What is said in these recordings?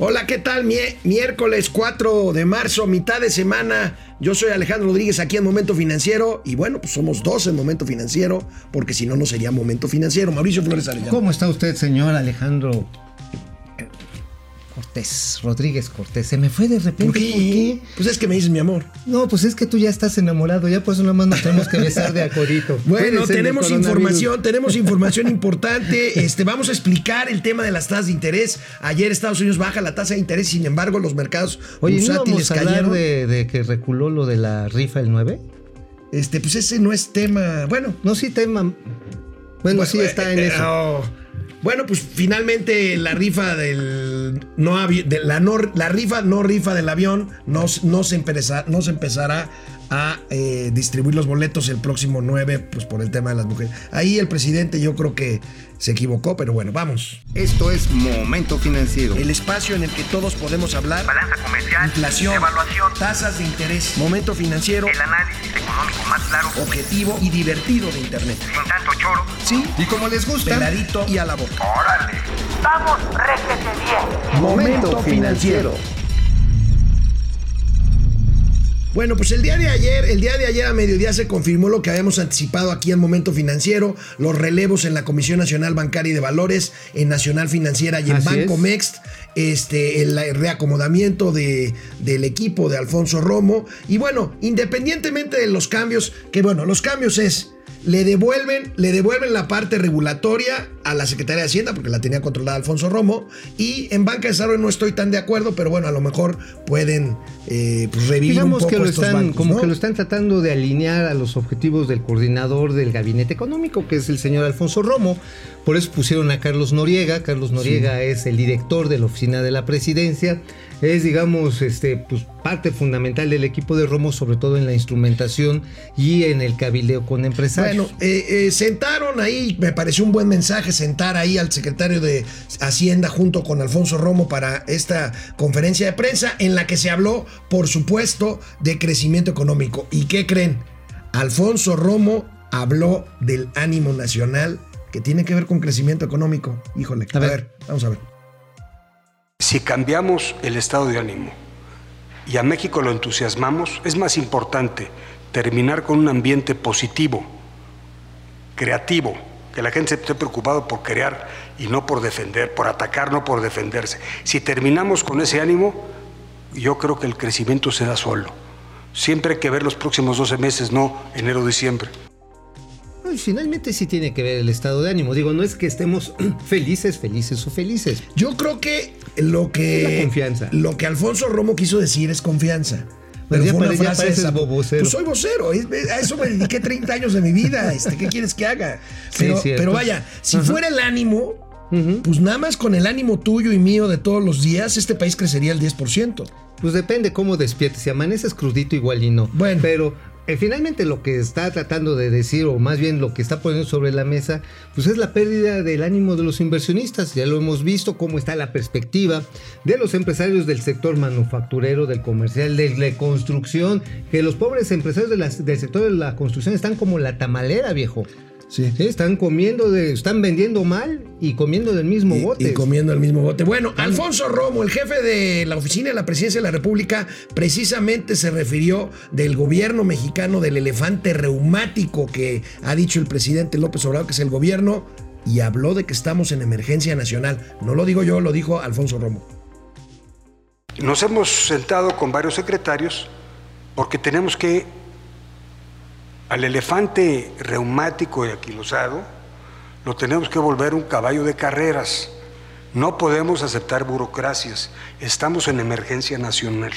Hola, ¿qué tal? miércoles 4 de marzo, mitad de semana. Yo soy Alejandro Rodríguez aquí en Momento Financiero y bueno, pues somos dos en Momento Financiero porque si no, no sería Momento Financiero. Mauricio Flores Arellano. ¿Cómo está usted, señor Alejandro Cortés, Rodríguez Cortés. Se me fue de repente. ¿Por qué? Pues es que me dices mi amor. No, pues es que tú ya estás enamorado, ya por eso nada más nos tenemos que besar de acorito. bueno, tenemos información, tenemos información importante. Este, vamos a explicar el tema de las tasas de interés. Ayer Estados Unidos baja la tasa de interés, sin embargo, los mercados Oye, ¿no vamos a hablar de, de que reculó lo de la rifa el 9? Este, pues ese no es tema. Bueno. No, sí, tema. Bueno, sí está en eh, eso. Oh. Bueno, pues finalmente la rifa del no de la rifa no rifa del avión no, no, se, empezará, no se empezará a eh, distribuir los boletos el próximo 9, pues por el tema de las mujeres. Ahí el presidente yo creo que se equivocó, pero bueno, vamos. Esto es Momento Financiero. El espacio en el que todos podemos hablar. Balanza comercial. Inflación. Evaluación. Tasas de interés. Momento Financiero. El análisis económico más claro. Objetivo y divertido de Internet. Sin tanto choro. Sí. Y como les gusta. Peladito y a la boca. ¡Órale! ¡Vamos, réjete bien! Momento Financiero. Bueno, pues el día de ayer, el día de ayer a mediodía se confirmó lo que habíamos anticipado aquí en Momento Financiero, los relevos en la Comisión Nacional Bancaria y de Valores, en Nacional Financiera y en Banco Mext, este, el reacomodamiento de, del equipo de Alfonso Romo. Y bueno, independientemente de los cambios, que bueno, los cambios es le devuelven, le devuelven la parte regulatoria a la Secretaría de Hacienda, porque la tenía controlada Alfonso Romo, y en Banca de Desarrollo no estoy tan de acuerdo, pero bueno, a lo mejor pueden eh, pues, revivir un poco que lo estos están, como ¿no? que lo están tratando de alinear a los objetivos del coordinador del gabinete económico, que es el señor Alfonso Romo. Por eso pusieron a Carlos Noriega. Carlos Noriega es el director de la oficina de la presidencia es, digamos, este, pues, parte fundamental del equipo de Romo, sobre todo en la instrumentación y en el cabildeo con empresarios. Bueno, eh, eh, sentaron ahí, me pareció un buen mensaje sentar ahí al secretario de Hacienda junto con Alfonso Romo para esta conferencia de prensa en la que se habló, por supuesto, de crecimiento económico. ¿Y qué creen? Alfonso Romo habló del ánimo nacional que tiene que ver con crecimiento económico. Híjole, a, ver, vamos a ver. Si cambiamos el estado de ánimo y a México lo entusiasmamos, es más importante terminar con un ambiente positivo, creativo, que la gente esté preocupado por crear y no por defender, por atacar, no por defenderse. Si terminamos con ese ánimo, yo creo que el crecimiento se da solo. Siempre hay que ver los próximos 12 meses, no enero-diciembre finalmente sí tiene que ver el estado de ánimo. Digo, no es que estemos felices, felices o felices. Yo creo que lo que. La confianza. Lo que Alfonso Romo quiso decir es confianza. Pero ya, fue una frase Pues soy vocero. A eso me dediqué 30 años de mi vida. Este, ¿Qué quieres que haga? Pero, pero vaya, si fuera el ánimo, pues nada más con el ánimo tuyo y mío de todos los días, este país crecería el 10%. Pues depende cómo despiertes. Si amaneces crudito, igual y no. Bueno. Pero finalmente lo que está tratando de decir, o más bien lo que está poniendo sobre la mesa, pues es la pérdida del ánimo de los inversionistas. Ya lo hemos visto, cómo está la perspectiva de los empresarios del sector manufacturero, del comercial, de la construcción, que los pobres empresarios del sector de la construcción están como la tamalera, viejo. Sí. Están comiendo, de, están vendiendo mal y comiendo del mismo bote. Y comiendo el mismo bote. Bueno, Alfonso Romo, el jefe de la oficina de la presidencia de la República, precisamente se refirió del gobierno mexicano del elefante reumático que ha dicho el presidente López Obrador, que es el gobierno, y habló de que estamos en emergencia nacional. No lo digo yo, lo dijo Alfonso Romo. Nos hemos sentado con varios secretarios porque tenemos que al elefante reumático y aquilosado lo tenemos que volver un caballo de carreras. No podemos aceptar burocracias. Estamos en emergencia nacional.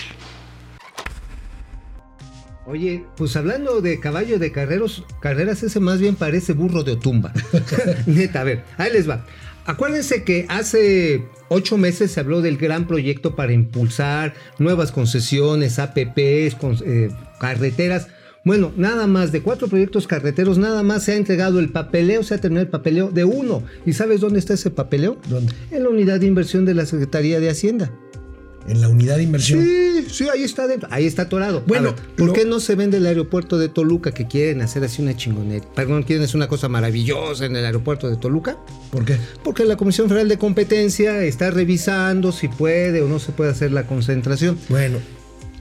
Oye, pues hablando de caballo de carreros, carreras, ese más bien parece burro de Otumba. Neta, a ver, ahí les va. Acuérdense que hace ocho meses se habló del gran proyecto para impulsar nuevas concesiones, APPs, eh, carreteras bueno, nada más de cuatro proyectos carreteros, nada más se ha entregado el papeleo, se ha terminado el papeleo de uno. ¿Y sabes dónde está ese papeleo? ¿Dónde? En la unidad de inversión de la Secretaría de Hacienda. en la unidad de inversión. Sí, sí, ahí está dentro, ahí está atorado. Bueno, ver, ¿por lo- qué no se vende el aeropuerto de Toluca que quieren hacer así una chingoneta? Perdón, quieren hacer una cosa maravillosa en el aeropuerto de Toluca? ¿Por qué? Porque la Comisión Federal de Competencia está revisando si puede o no se puede hacer la concentración. Bueno,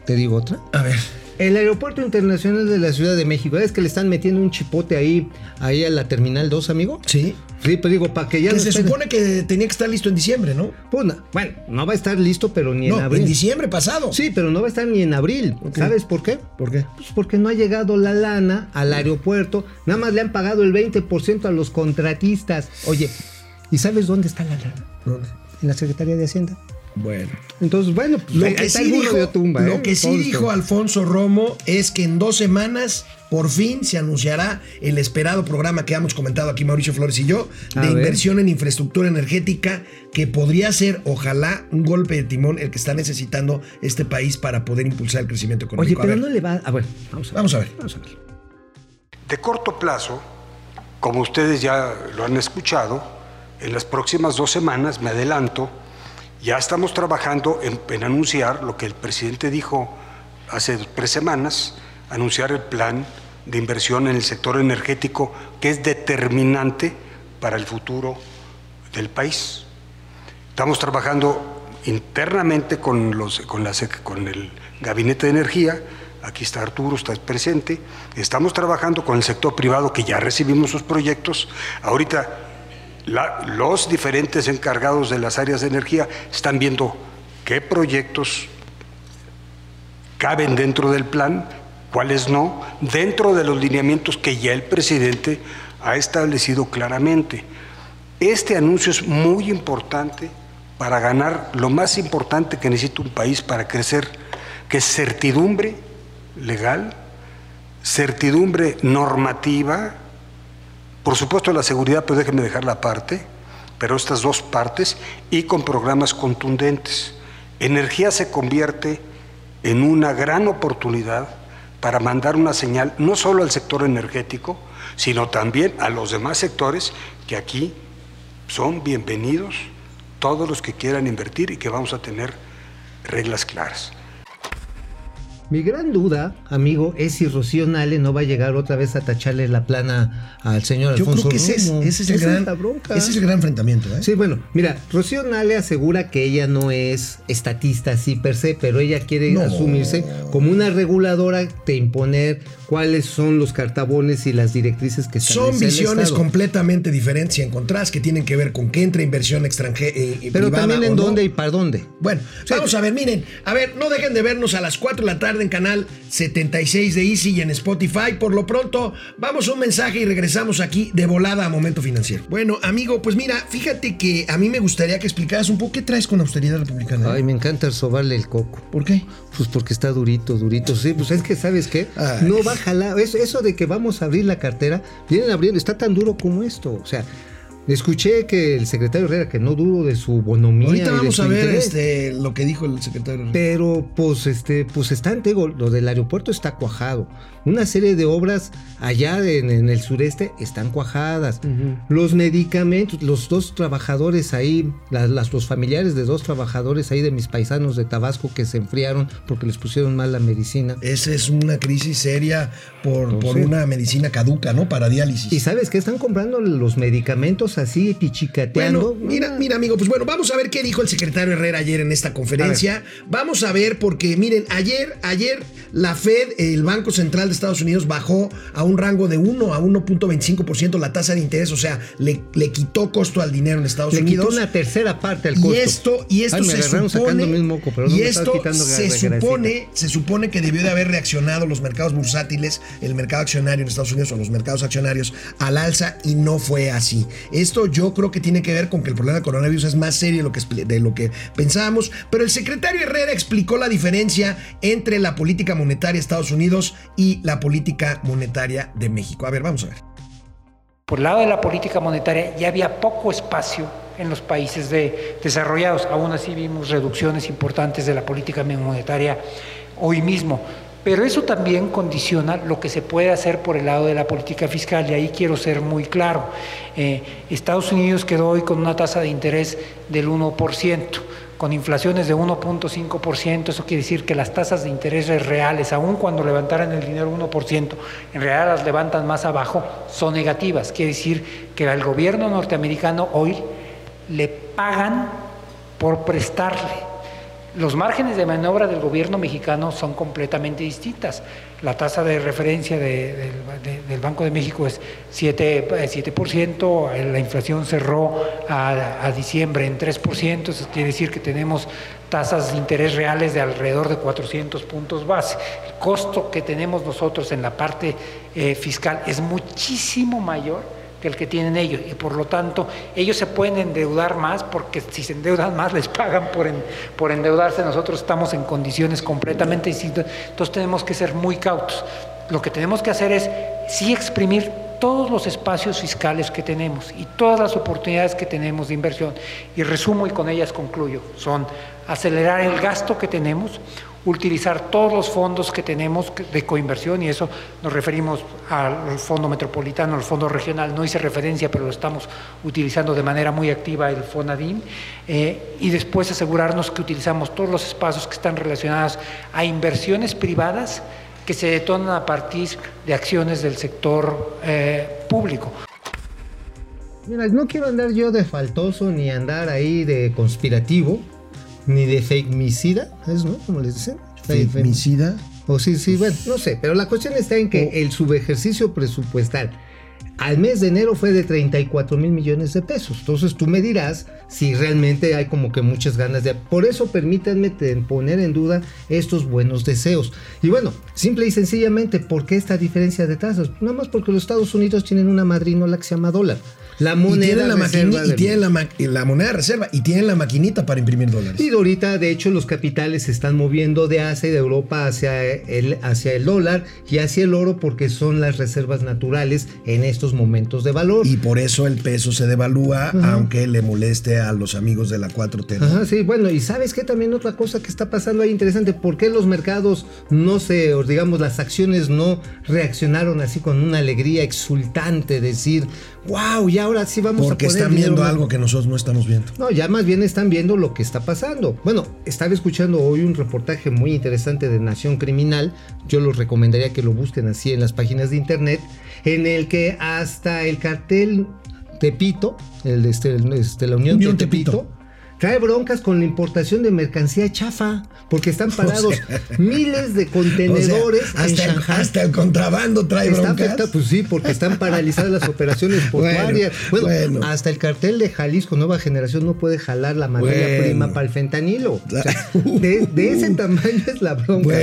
Te digo otra. a ver. El Aeropuerto Internacional de la Ciudad de México, ¿es que le están metiendo un chipote ahí, ahí a la Terminal 2, amigo? Sí. Sí, pero digo, para que ya Que no se supone que tenía que estar listo en diciembre, ¿no? Pues, no, bueno, no va a estar listo, pero ni en abril. en diciembre pasado. Sí, pero no va a estar ni en abril. ¿Sabes por qué? ¿Por qué? Pues porque no ha llegado la lana al aeropuerto. Nada más le han pagado el 20% a los contratistas. Oye, ¿y sabes dónde está la lana? ¿Dónde? En la Secretaría de Hacienda. Bueno. Entonces, bueno, pues Lo que, sí dijo, de ¿eh? que sí dijo Alfonso Romo es que en dos semanas por fin se anunciará el esperado programa que hemos comentado aquí Mauricio Flores y yo A de ver. inversión en infraestructura energética que podría ser, ojalá, un golpe de timón el que está necesitando este país para poder impulsar el crecimiento Oye, económico. A pero no le va. A ver, vamos a ver. Vamos a ver. Vamos a ver. De corto plazo, como ustedes ya lo han escuchado, en las próximas dos semanas, me adelanto, ya estamos trabajando en, anunciar lo que el presidente dijo hace tres semanas, anunciar el plan de inversión en el sector energético que es determinante para el futuro del país. Estamos trabajando internamente con, los, con, la con el Gabinete de Energía, aquí está Arturo, está presente, estamos trabajando con el sector privado que ya recibimos sus proyectos, ahorita los diferentes encargados de las áreas de energía están viendo qué proyectos caben dentro del plan, cuáles no, dentro de los lineamientos que ya el presidente ha establecido claramente. Este anuncio es muy importante para ganar lo más importante que necesita un país para crecer, que es certidumbre legal, certidumbre normativa, por supuesto la seguridad, pero déjenme dejarla aparte, pero estas dos partes y con programas contundentes. Energía se convierte en una gran oportunidad para mandar una señal no solo al sector energético, sino también a los demás sectores que aquí son bienvenidos todos los que quieran invertir y que vamos a tener reglas claras. Mi gran duda, amigo, es si Rocío Nale no va a llegar otra vez a tacharle la plana al señor Yo Alfonso creo que ese es, Romo. ese es el gran, ese es el gran enfrentamiento. ¿eh? Sí, bueno, mira, Rocío Nale asegura que ella no es estatista así per se, pero ella quiere No. asumirse como una reguladora de imponer cuáles son los cartabones y las directrices que Son el visiones completamente diferentes y encontradas que tienen que ver con que entra inversión extranjera. Pero también en dónde y para dónde. Bueno, Sí. vamos a ver, miren, a ver, no dejen de vernos a las 4 de la tarde en canal 76 de Easy y en Spotify. Por lo pronto, vamos a un mensaje y regresamos aquí de volada a Momento Financiero. Bueno, amigo, pues mira, fíjate que a mí me gustaría que explicaras un poco qué traes con austeridad republicana. Ay, me encanta sobarle el coco. ¿Por qué? Pues porque está durito, durito. Sí, pues es que, ¿sabes qué? Ay. No va a jalar. Eso de que vamos a abrir la cartera, vienen abriendo, está tan duro como esto. O sea, escuché que el secretario Herrera, que no dudo de su bonomía. y Ahorita de vamos su a ver interés, este, lo que dijo el secretario. Pero pues este, pues están, digo, lo del aeropuerto está cuajado. Una serie de obras allá en, en el sureste están cuajadas. Los medicamentos, los dos trabajadores ahí, la- las, los familiares de dos trabajadores ahí de mis paisanos de Tabasco que se enfriaron porque les pusieron mal la medicina. Esa es una crisis seria por, por una medicina caduca, ¿no? Para diálisis. Y sabes que están comprando los medicamentos así pichicateando. Bueno, mira, mira, amigo, pues bueno, vamos a ver qué dijo el secretario Herrera ayer en esta conferencia. Vamos a ver, porque miren, ayer, ayer la Fed, el Banco Central de Estados Unidos, bajó a un rango de 1 a 1.25% la tasa de interés, o sea, le, le quitó costo al dinero en Estados Le quitó Unidos. una tercera parte al Y costo. esto, y esto Ay, se supone, moco, no y esto se supone, se supone que debió de haber reaccionado los mercados bursátiles, el mercado accionario en Estados Unidos o los mercados accionarios al alza y no fue así. Esto yo creo que tiene que ver con que el problema del coronavirus es más serio de lo que, pensábamos, pero el secretario Herrera explicó la diferencia entre la política monetaria de Estados Unidos y la política monetaria de México. A ver, vamos a ver. Por el lado de la política monetaria ya había poco espacio en los países de- desarrollados. Aún así vimos reducciones importantes de la política monetaria hoy mismo. Pero eso también condiciona lo que se puede hacer por el lado de la política fiscal y ahí quiero ser muy claro. Eh, Estados Unidos quedó hoy con una tasa de interés del 1%. con inflaciones de 1.5%, eso quiere decir que las tasas de intereses reales, aun cuando levantaran el dinero 1%, en realidad las levantan más abajo, son negativas. Quiere decir que al gobierno norteamericano hoy le pagan por prestarle. Los márgenes de maniobra del gobierno mexicano son completamente distintas. La tasa de referencia de- del- de- del Banco de México es 7%, eh, 7%, la inflación cerró a, a diciembre en 3%, eso quiere decir que tenemos tasas de interés reales de alrededor de 400 puntos base. El costo que tenemos nosotros en la parte eh, fiscal es muchísimo mayor que el que tienen ellos y por lo tanto ellos se pueden endeudar más porque si se endeudan más les pagan por, por endeudarse, nosotros estamos en condiciones completamente distintas, entonces tenemos que ser muy cautos. Lo que tenemos que hacer es sí exprimir todos los espacios fiscales que tenemos y todas las oportunidades que tenemos de inversión. Y resumo y con ellas concluyo. Son acelerar el gasto que tenemos, utilizar todos los fondos que tenemos de coinversión, y eso nos referimos al Fondo Metropolitano, al Fondo Regional, no hice referencia, pero lo estamos utilizando de manera muy activa el FONADIN, eh, y después asegurarnos que utilizamos todos los espacios que están relacionados a inversiones privadas que se detonan a partir de acciones del sector eh, público. Mira, no quiero andar yo de faltoso ni andar ahí de conspirativo, ni de fakemicida, ¿es no? Como les dicen. Fake- fake- Femicida. O sí, sí, bueno, no sé, pero la cuestión está en que O- el subejercicio presupuestal al mes de enero fue de 34 mil millones de pesos. Entonces tú me dirás si realmente hay como que muchas ganas de... Por eso permítanme poner en duda estos buenos deseos. Y bueno, simple y sencillamente, ¿por qué esta diferencia de tasas? Nada más porque los Estados Unidos tienen una madrinola que se llama dólar. La Y moneda tienen la, reserva y tienen la, ma- la moneda de reserva y tienen la maquinita para imprimir dólares. y ahorita, de hecho, los capitales se están moviendo de Asia y de Europa hacia el, hacia el dólar y hacia el oro porque son las reservas naturales en estos momentos de valor. Y por eso el peso se devalúa, aunque le moleste a los amigos de la 4T. ¿no? Ajá, sí, bueno, y sabes que también otra cosa que está pasando ahí interesante, ¿por qué los mercados no se, digamos, las acciones no reaccionaron así con una alegría exultante, decir, wow, y ahora sí vamos Porque a poner están viendo más"? algo que nosotros no estamos viendo. No, ya más bien están viendo lo que está pasando. Bueno, estaba escuchando hoy un reportaje muy interesante de Nación Criminal. Yo los recomendaría que lo busquen así en las páginas de internet, en el que hasta el cartel Tepito, el de este, este, la Unión, Unión de Tepito, Tepito. Trae broncas con la importación de mercancía chafa, porque están parados sea, miles de O sea, contenedores en hasta, el, Shanghai. hasta el contrabando trae Está broncas. afectado, pues sí, porque están paralizadas las operaciones portuarias. Bueno, bueno. hasta el cartel de Jalisco Nueva Generación no puede jalar la materia Bueno. prima para el fentanilo. O sea, de, de ese tamaño es la bronca.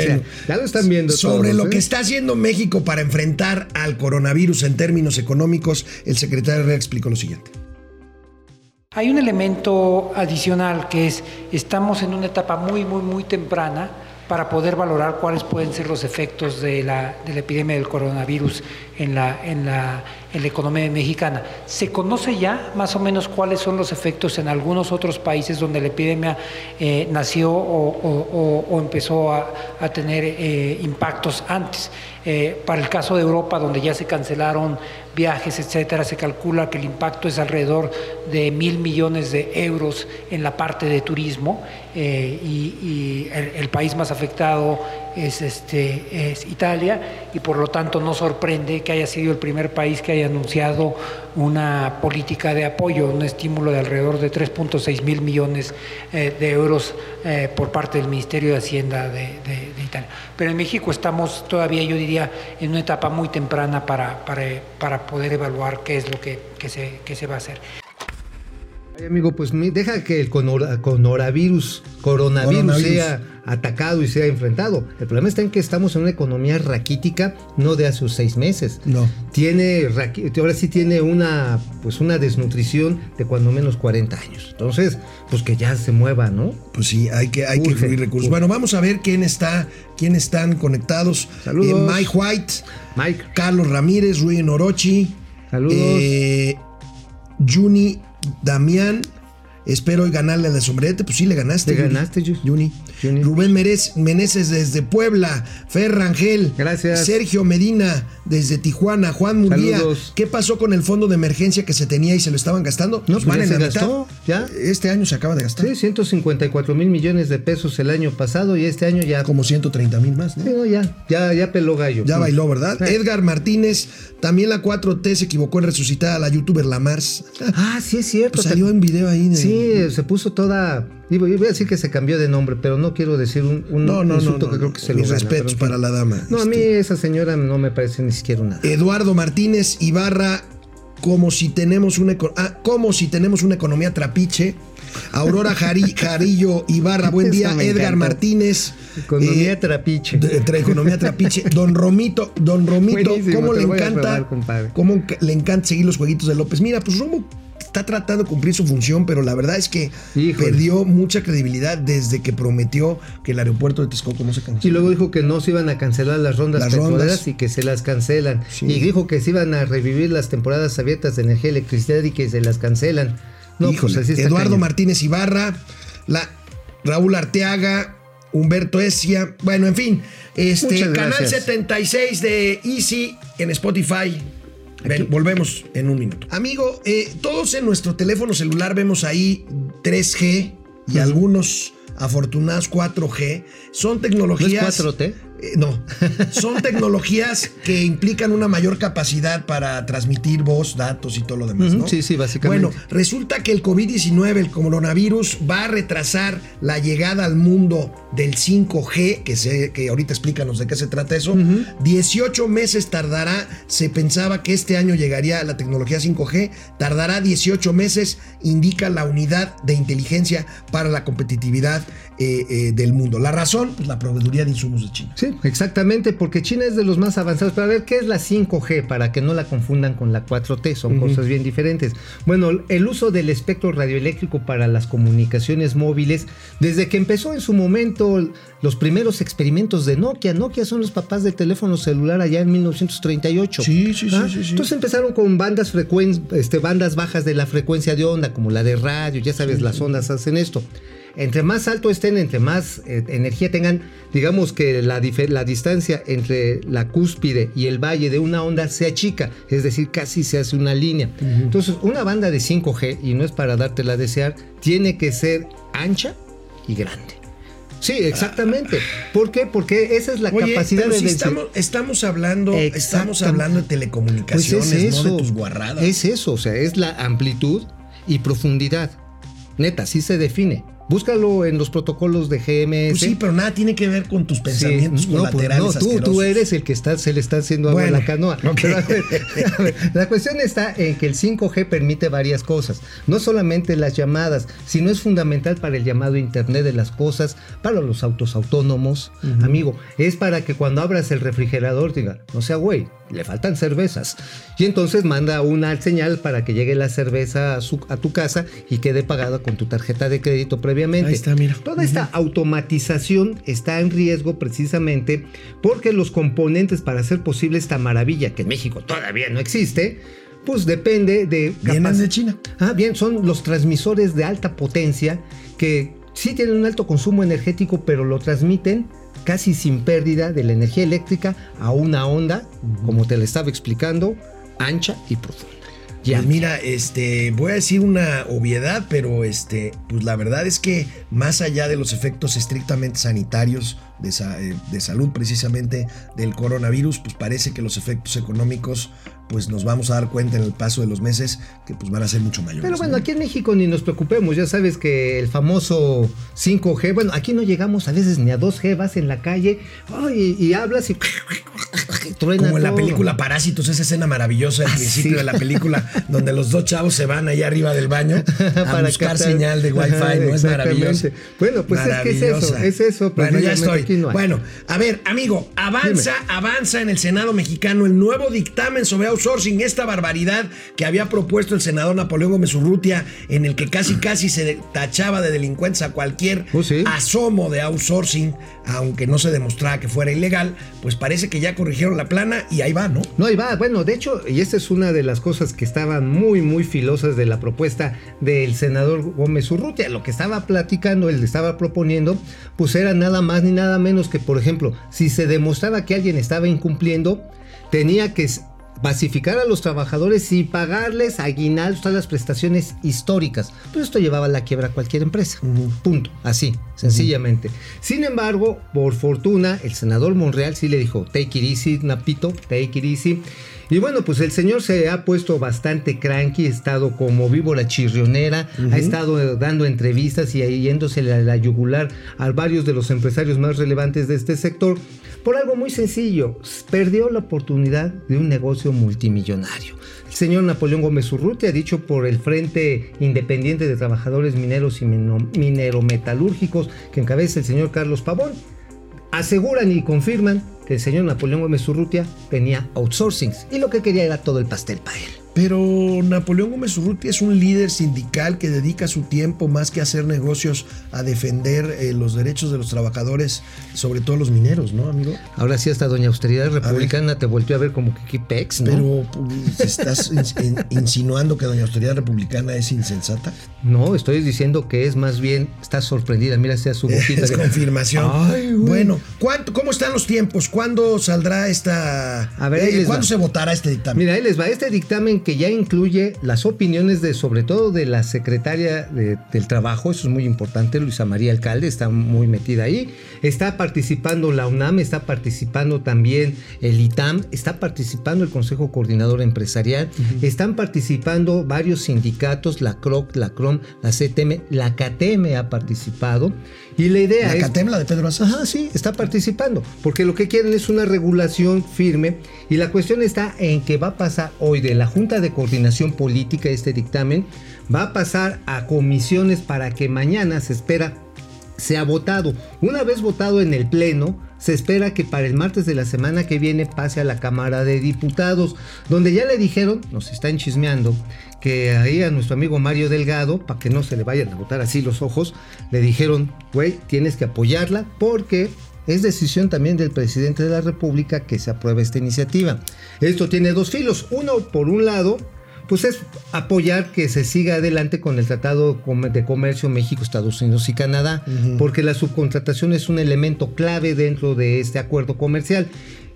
ya lo están viendo. Sobre todos, lo ¿eh? que está haciendo México para enfrentar al coronavirus en términos económicos, el secretario Herrera explicó lo siguiente. Hay un elemento adicional que es, estamos en una etapa muy, muy, muy temprana para poder valorar cuáles pueden ser los efectos de la, de la epidemia del coronavirus en la, en, la, en la economía mexicana. Se conoce ya más o menos cuáles son los efectos en algunos otros países donde la epidemia eh, nació o, empezó a, tener eh, impactos antes. Eh, para el caso de Europa, donde ya se cancelaron viajes, etcétera, se calcula que el impacto es alrededor de mil millones de euros en la parte de turismo y, el país más afectado es, este, es Italia y por lo tanto no sorprende que haya sido el primer país que haya anunciado una política de apoyo, un estímulo de alrededor de 3.6 mil millones eh, de euros eh, por parte del Ministerio de Hacienda de, de- Italia. Pero en México estamos todavía, yo diría, en una etapa muy temprana para, para, para poder evaluar qué es lo que, que se, que se va a hacer. Ay, amigo, pues deja que el coronavirus, coronavirus, Coronavirus. sea atacado y sea enfrentado. El problema está en que estamos en una economía raquítica, no de hace seis meses. No. Tiene, ahora sí tiene una, pues una desnutrición de cuando menos 40 años. Entonces, pues que ya se mueva, ¿no? Pues sí, hay que, hay que fluir recursos. urge. Bueno, vamos a ver quién está, quién están conectados. Saludos. Eh, Mike White, Mike, Carlos Ramírez, Rui Orochi, Saludos. eh, Juni Damián, Espero ganarle a la sombrerete. Pues sí, le ganaste. Le ganaste, Juni. Rubén Merez- Meneses desde Puebla. Fer Rangel. Gracias. Sergio Medina desde Tijuana. Juan Munguía. Saludos. ¿Qué pasó con el fondo de emergencia que se tenía y se lo estaban gastando? No, pues van ya en se la gastó, mitad. ya. Este año se acaba de gastar. Sí, 154 mil millones de pesos el año pasado y este año ya. Como 130 mil más, ¿no? Sí, no, ya, ya, ya peló gallo. Ya bailó, ¿verdad? Sí. Edgar Martínez, también la 4T se equivocó en resucitar a la youtuber Lamars. Ah, sí es cierto. Pues salió en video ahí. de- Sí, se puso toda. Iba iba a decir que se cambió de nombre, pero no quiero decir un, un No, no, no. insulto no, que creo que se Mis lo gana, respetos para la dama. No, a mí Este, esa señora no me parece ni siquiera una. Eduardo Martínez Ibarra, como si tenemos una ah, como si tenemos una economía trapiche. Aurora Jari- Jarillo Ibarra, buen día. Edgar encantó. Martínez. Economía eh, trapiche. de- economía trapiche. Don Romito, Don Romito, Buenísimo, ¿cómo le encanta? probar. ¿Cómo le encanta seguir los jueguitos de López? Mira, pues Romo está tratando de cumplir su función, pero la verdad es que Híjole. perdió mucha credibilidad desde que prometió que el aeropuerto de Texcoco no se canceló. Y luego dijo que no se iban a cancelar las rondas Las rondas. y que se las cancelan. Sí. Y dijo que se iban a revivir las temporadas abiertas de energía y electricidad y que se las cancelan. No, Híjole, pues así Eduardo. Martínez Ibarra, la, Raúl Arteaga, Humberto Esia, bueno, en fin, este canal gracias. 76 de Easy en Spotify. Ven, volvemos en un minuto. Amigo, eh, todos en nuestro teléfono celular vemos ahí 3G y algunos afortunados 4G. Son ¿No es tecnologías. 4T? Eh, no, son tecnologías que implican una mayor capacidad para transmitir voz, datos y todo lo demás, ¿no? sí, sí, básicamente. Bueno, resulta que el COVID-19, el coronavirus, va a retrasar la llegada al mundo del 5G, que, sé, que ahorita explícanos de qué se trata eso. 18 meses tardará, se pensaba que este año llegaría la tecnología 5G, tardará 18 meses, indica la unidad de inteligencia para la competitividad eh, eh, del mundo. La razón, pues la proveeduría de insumos de China. Sí, exactamente, porque China es de los más avanzados. Pero a ver, ¿qué es la 5G? Para que no la confundan con la 4T, son cosas bien diferentes. Bueno, el uso del espectro radioeléctrico para las comunicaciones móviles, desde que empezó en su momento los primeros experimentos de Nokia. Nokia son los papás del teléfono celular allá en 1938. Sí, sí, sí, ¿Ah? sí, sí. Entonces empezaron con bandas este, bandas bajas de la frecuencia de onda, como la de radio, ya sabes, las ondas hacen esto. Entre más alto estén, entre más eh, energía tengan, digamos que la, la distancia entre la cúspide y el valle de una onda se achica, es decir, casi se hace una línea. Entonces, una banda de 5G, y no es para dártela a desear, tiene que ser ancha y grande. Sí, exactamente. ¿Por qué? Porque esa es la Oye, capacidad pero de si estamos, estamos hablando, estamos hablando de Pues telecomunicaciones, es no eso. de tus guarradas. Es eso, o sea, es la amplitud y profundidad. Neta, así se define. Búscalo en los protocolos de GMS. Pues sí, pero nada tiene que ver con tus Sí, pensamientos no, pues colaterales no, tú, eres el que está, se le está haciendo agua a la canoa. ok. Pero, a ver, a ver, la cuestión está en que el 5G permite varias cosas. No solamente las llamadas, sino es fundamental para el llamado Internet de las cosas, para los autos autónomos. Amigo, es para que cuando abras el refrigerador diga, no sea güey, le faltan cervezas. Y entonces manda una señal para que llegue la cerveza a, su- a tu casa y quede pagada con tu tarjeta de crédito previamente. Ahí está, mira. Toda esta automatización está en riesgo precisamente porque los componentes para hacer posible esta maravilla que en México todavía no existe, pues depende de... Vienen de China. Ah, bien, son los transmisores de alta potencia que sí tienen un alto consumo energético, pero lo transmiten casi sin pérdida de la energía eléctrica a una onda, como te la estaba explicando, ancha y profunda. Pues mira, este, voy a decir una obviedad, pero este, pues la verdad es que más allá de los efectos estrictamente sanitarios de, eh, de salud precisamente del coronavirus, pues parece que los efectos económicos, pues nos vamos a dar cuenta en el paso de los meses que pues van a ser mucho mayores. Pero bueno, ¿no? aquí en México ni nos preocupemos, ya sabes que el famoso 5G, bueno, aquí no llegamos a veces ni a 2G, vas en la calle ay, y, hablas y truena Como en la película Parásitos, esa escena maravillosa al Ah, principio sí. de la película, donde los dos chavos se van allá arriba del baño a Para buscar captar- señal de Wi-Fi, Ajá, ¿no? Es maravilloso. Bueno, pues es que es eso, es eso, Bueno, ya estoy. no. Bueno, a ver, amigo, avanza, avanza en el Senado mexicano el nuevo dictamen sobre outsourcing, esta barbaridad que había propuesto el senador Napoleón Gómez Urrutia, en el que casi casi se tachaba de delincuencia a cualquier Oh, sí. asomo de outsourcing, aunque no se demostraba que fuera ilegal, pues parece que ya corrigieron la plana y ahí va, ¿no? No, ahí va. Bueno, de hecho, y esta es una de las cosas que estaban muy, muy filosas de la propuesta del senador Gómez Urrutia. Lo que estaba platicando, él estaba proponiendo, pues era nada más ni nada menos que, por ejemplo, si se demostraba que alguien estaba incumpliendo, tenía que basificar a los trabajadores y pagarles aguinaldos, todas las prestaciones históricas. Pues esto llevaba a la quiebra a cualquier empresa. Punto. Así, sencillamente. Sin embargo, por fortuna, el senador Monreal sí le dijo, take it easy, Napito, take it easy. Y bueno, pues el señor se ha puesto bastante cranky, ha estado como víbora chirrionera, ha estado dando entrevistas y yéndose a la yugular a varios de los empresarios más relevantes de este sector por algo muy sencillo, perdió la oportunidad de un negocio multimillonario. El señor Napoleón Gómez Urrutia, dicho por el Frente Independiente de Trabajadores Mineros y Minerometalúrgicos que encabeza el señor Carlos Pavón, aseguran y confirman que el señor Napoleón Gómez Urrutia tenía outsourcing y lo que quería era todo el pastel para él. Pero Napoleón Gómez Urrutia es un líder sindical que dedica su tiempo más que a hacer negocios a defender eh, los derechos de los trabajadores, sobre todo los mineros, ¿no, amigo? Ahora sí, hasta Doña Austeridad Republicana te volvió a ver como que pex, ¿no? Pero pues, ¿estás insinuando que Doña Austeridad Republicana es insensata? No, estoy diciendo que es más bien, está sorprendida. Mira, sea su boquita. Es confirmación. bueno, ¿cómo están los tiempos? ¿Cuándo saldrá esta. A ver, eh, ¿cuándo se votará este dictamen? Mira, ahí les va. Este dictamen que ya incluye las opiniones de, sobre todo, de la secretaria del Trabajo, eso es muy importante, Luisa María Alcalde está muy metida ahí. Está participando la UNAM, está participando también el ITAM, está participando el Consejo Coordinador Empresarial, están participando varios sindicatos, la CROC, la CROM, la CTM, la CATEM ha participado. Y la idea ¿La es. CATEM, la de Pedro Azar? Ajá, sí, está participando. Porque lo que quieren es una regulación firme. Y la cuestión está en que va a pasar hoy de la Junta de Coordinación Política, este dictamen, va a pasar a comisiones para que mañana se espera sea votado. Una vez votado en el Pleno, se espera que para el martes de la semana que viene pase a la Cámara de Diputados, donde ya le dijeron, nos están chismeando, que ahí a nuestro amigo Mario Delgado, para que no se le vayan a botar así los ojos, le dijeron, güey, tienes que apoyarla porque es decisión también del presidente de la República que se apruebe esta iniciativa. Esto tiene dos filos. Uno, por un lado, pues es apoyar que se siga adelante con el Tratado de Comercio México, Estados Unidos y Canadá, porque la subcontratación es un elemento clave dentro de este acuerdo comercial.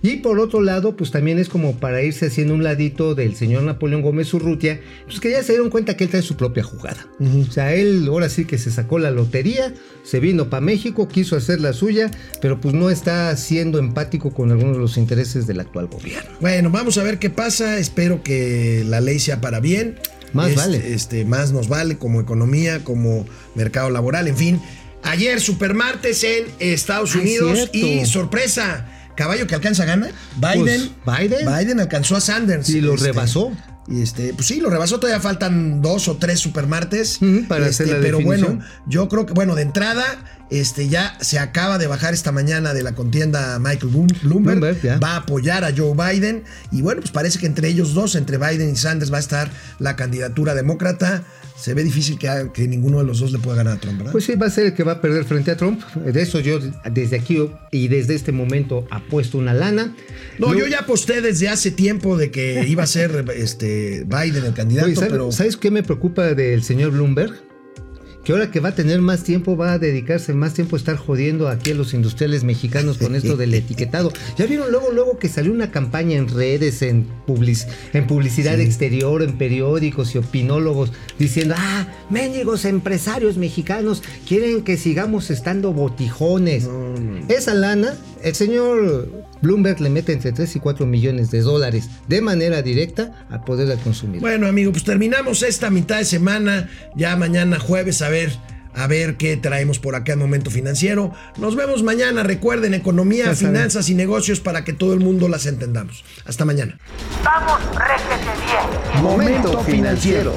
Y por otro lado, pues también es como para irse haciendo un ladito del señor Napoleón Gómez Urrutia, pues que ya se dieron cuenta que él trae su propia jugada. O sea, él ahora sí que se sacó la lotería, se vino para México, quiso hacer la suya, pero pues no está siendo empático con algunos de los intereses del actual gobierno. Bueno, vamos a ver qué pasa, espero que la ley sea para bien. Más este, vale. Este, más nos vale como economía, como mercado laboral, en fin. Ayer, supermartes en Estados Unidos y sorpresa caballo que alcanza gana. Biden, pues, Biden. Biden alcanzó a Sanders. Y lo este, rebasó. Y este, pues sí, lo rebasó. Todavía faltan dos o tres supermartes. para este, hacer la Pero definición. bueno, yo creo que, bueno, de entrada, este, ya se acaba de bajar esta mañana de la contienda Michael Bloomberg. Bloomberg va a apoyar a Joe Biden. Y bueno, pues parece que entre ellos dos, entre Biden y Sanders, va a estar la candidatura demócrata. Se ve difícil que, que ninguno de los dos le pueda ganar a Trump, ¿verdad? Pues sí, va a ser el que va a perder frente a Trump. De eso yo desde aquí y desde este momento apuesto una lana. No, yo ya aposté desde hace tiempo de que iba a ser este Biden el candidato, Oye, ¿sabe- pero ¿Sabes qué me preocupa del señor Bloomberg? Que ahora que va a tener más tiempo, va a dedicarse más tiempo a estar jodiendo aquí a los industriales mexicanos con esto del etiquetado. Ya vieron luego, luego que salió una campaña en redes, en, public- en publicidad exterior, en periódicos y opinólogos, diciendo, ah, mendigos empresarios mexicanos quieren que sigamos estando botijones. Esa lana, el señor Bloomberg le mete entre 3 y 4 millones de dólares de manera directa al poder del consumidor. Bueno, amigo, pues terminamos esta mitad de semana. Ya mañana jueves a ver, a ver qué traemos por acá en Momento Financiero. Nos vemos mañana. Recuerden, economía, Ya saben. finanzas y negocios para que todo el mundo las entendamos. Hasta mañana. Vamos, bien. Momento financiero.